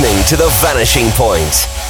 to the vanishing point.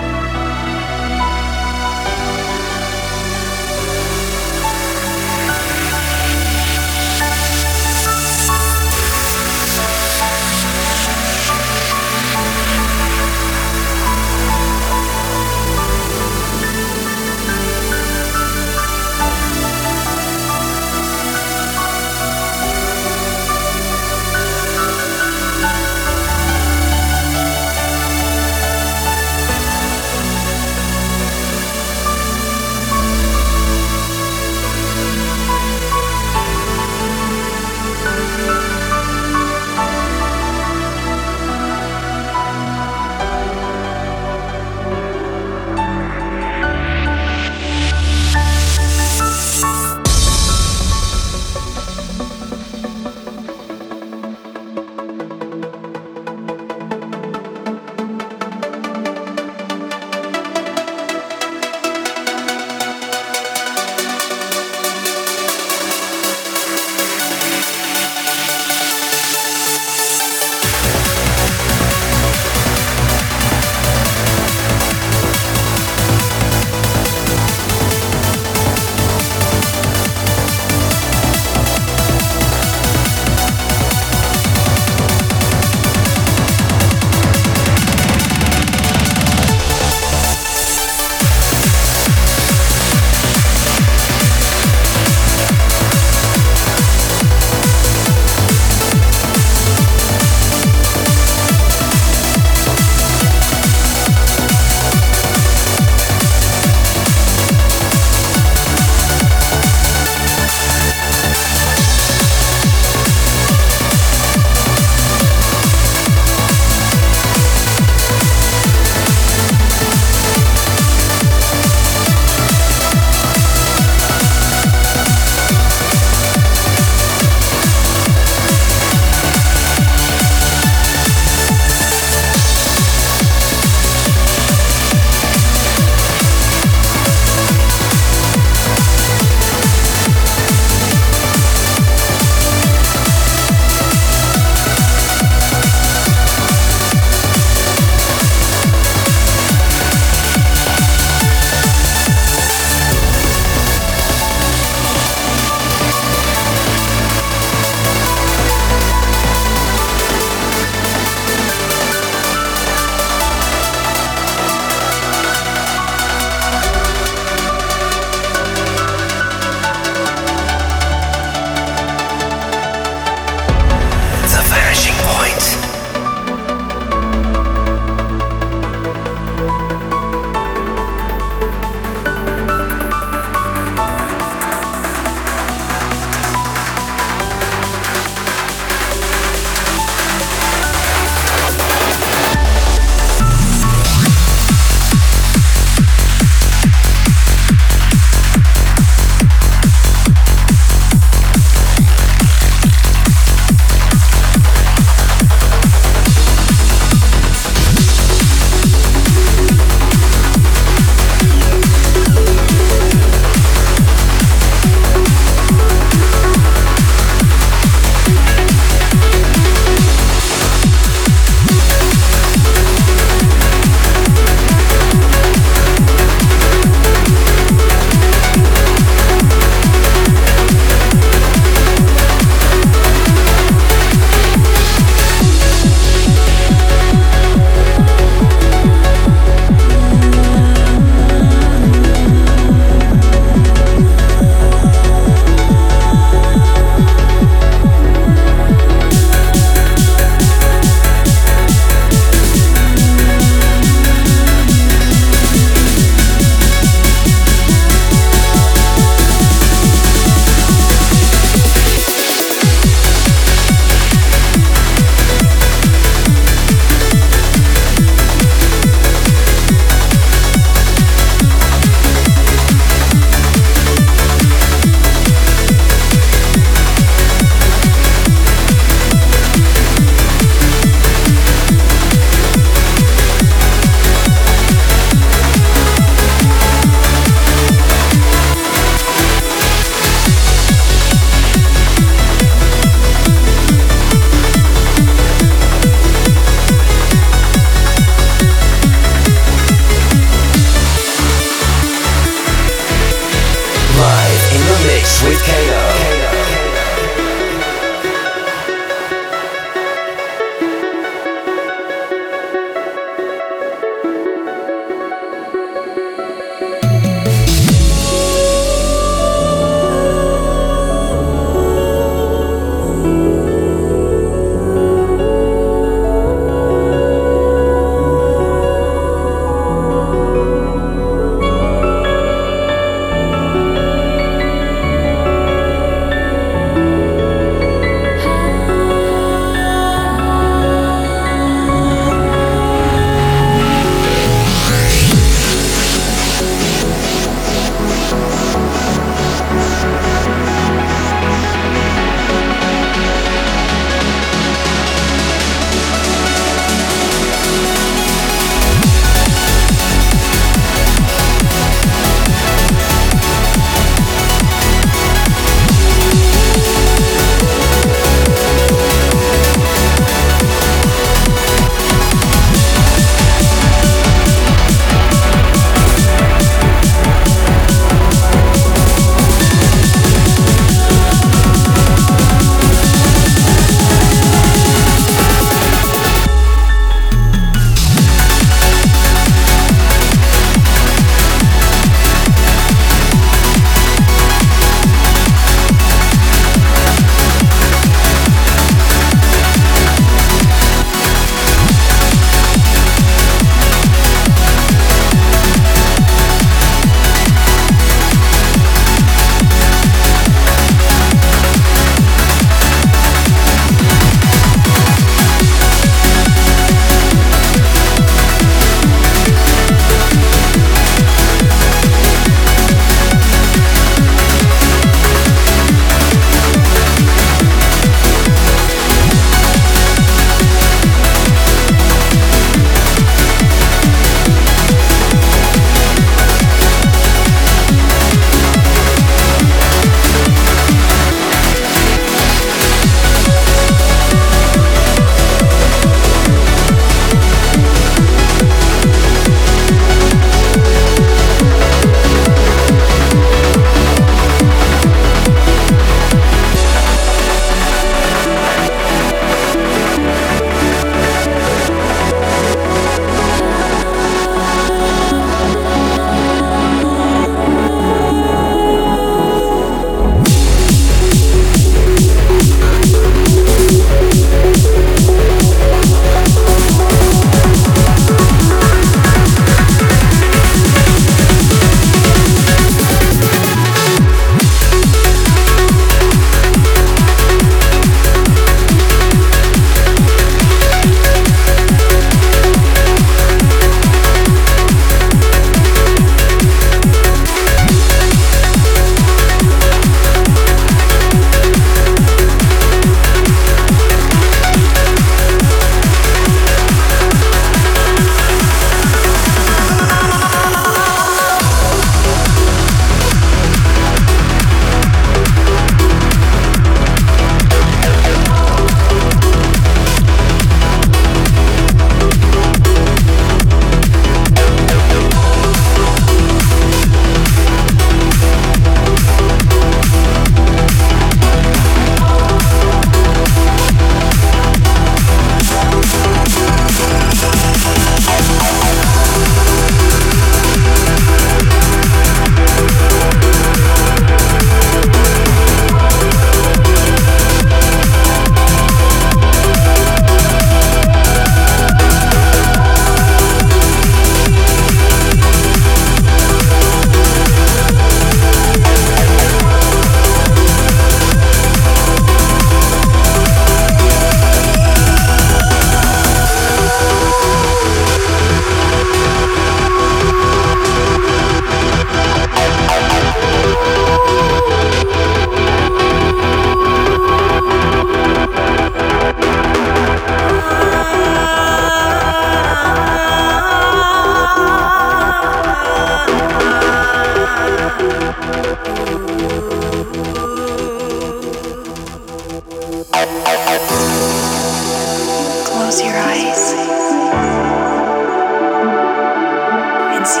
This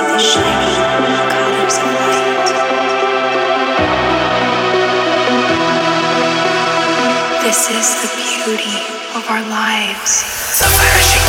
is the beauty of our lives. The flourishing.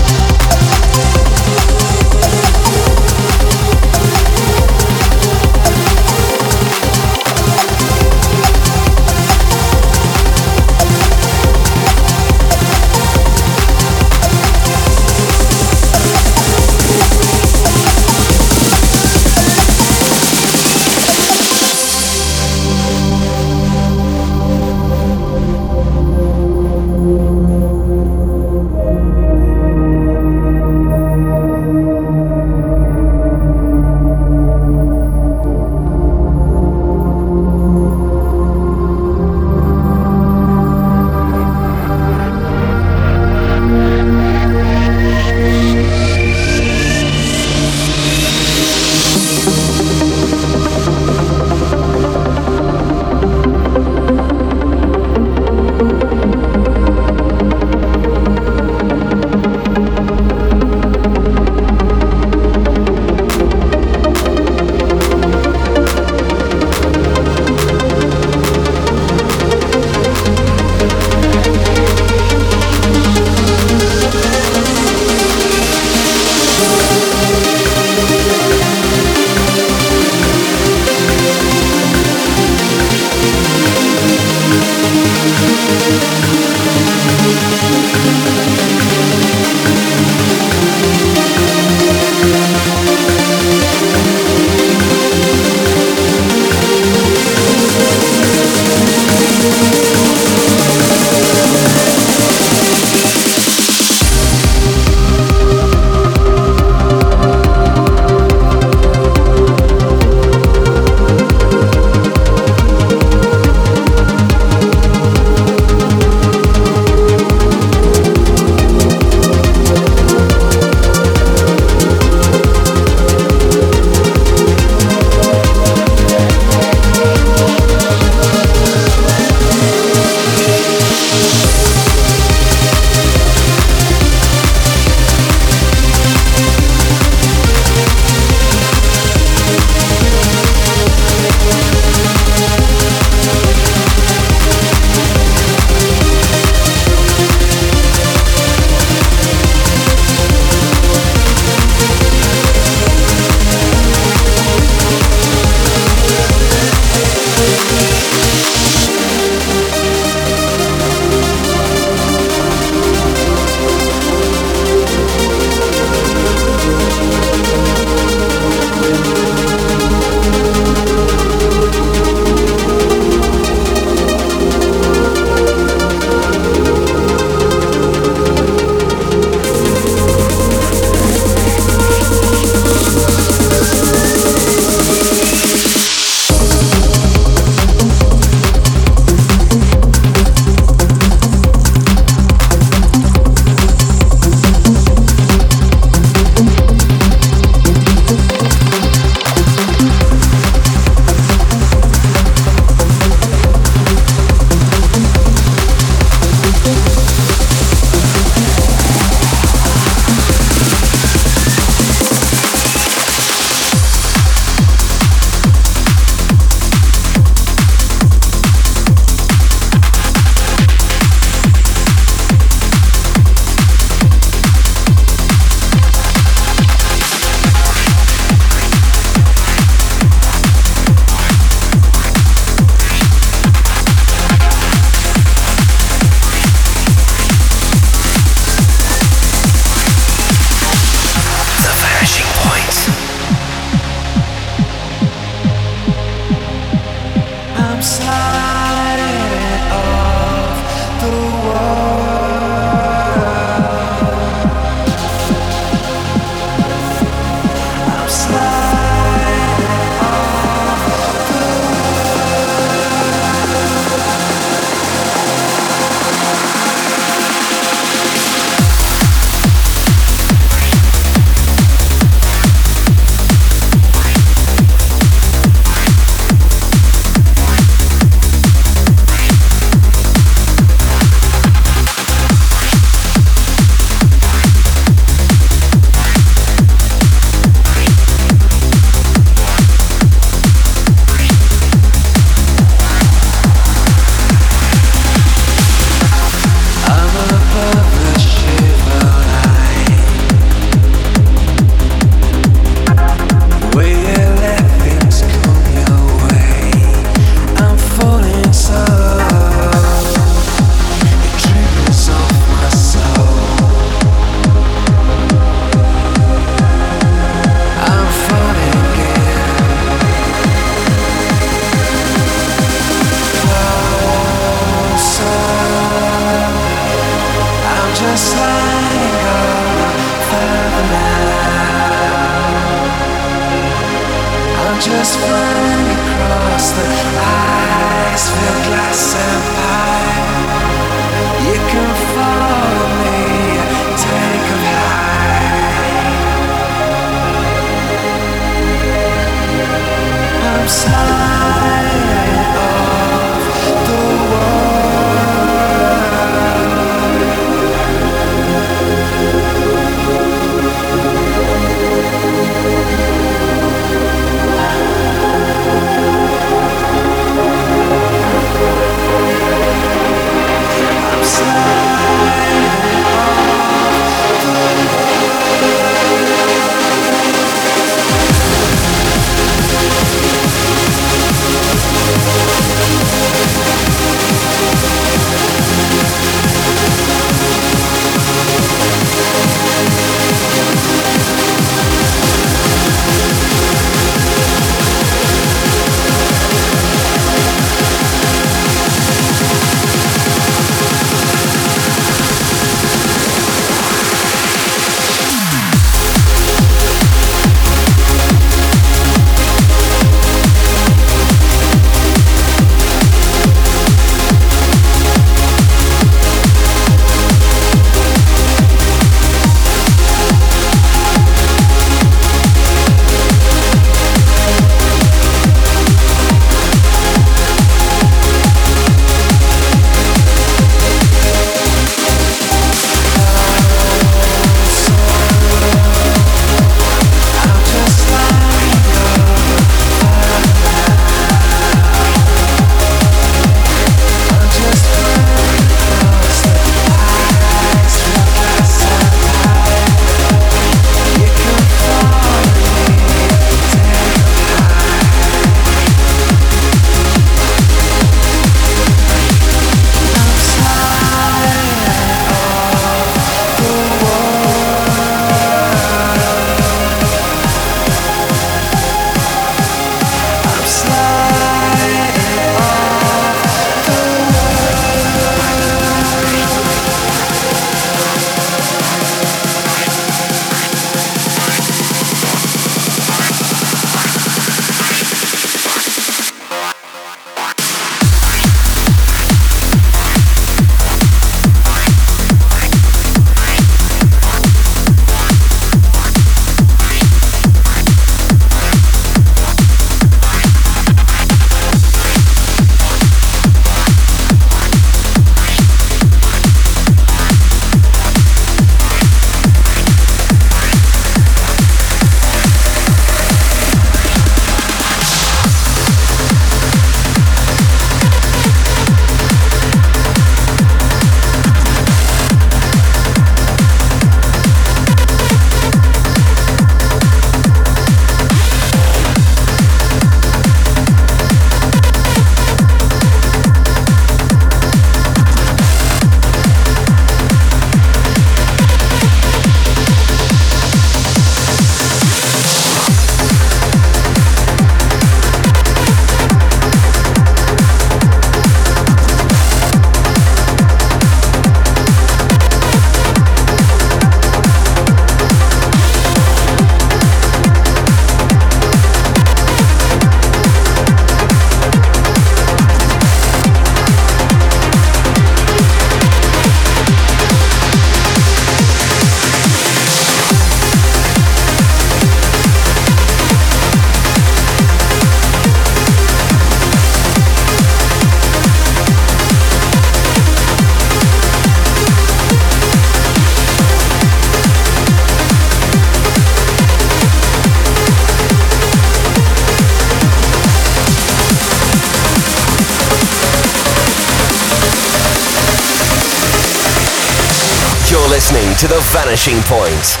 Vanishing point.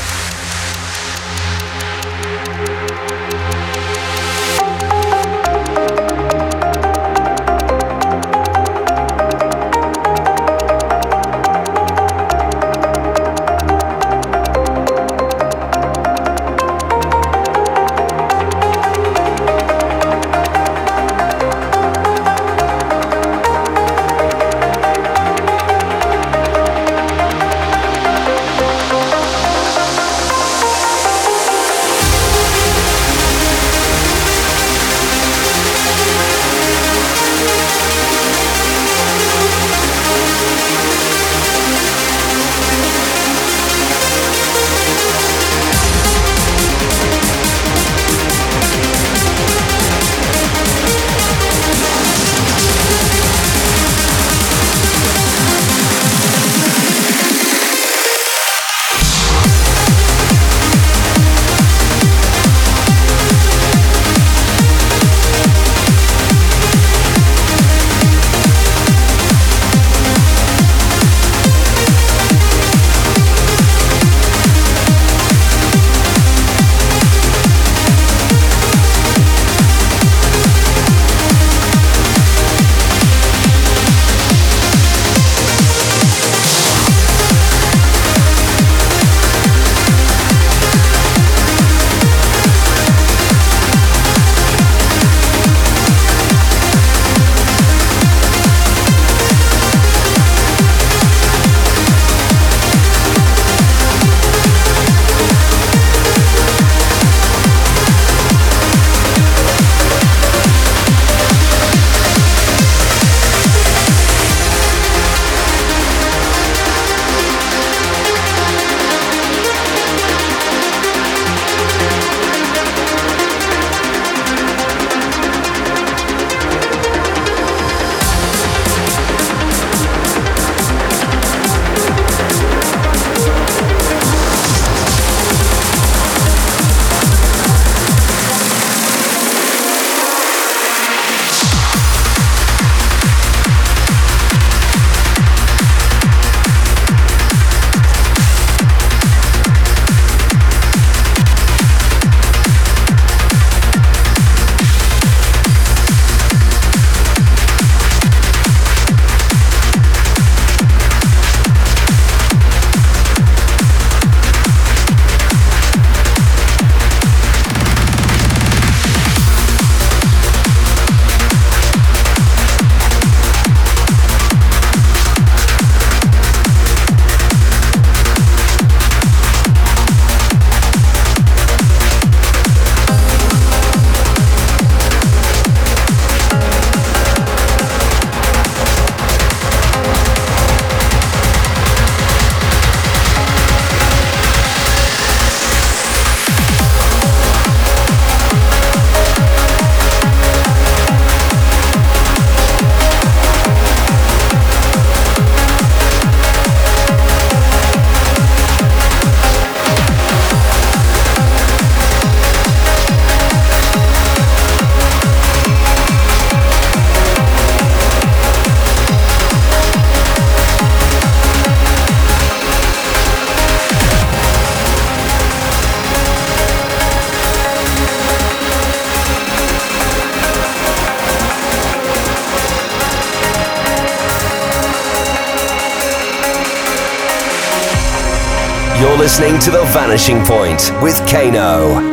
To The Vanishing Point with Kano.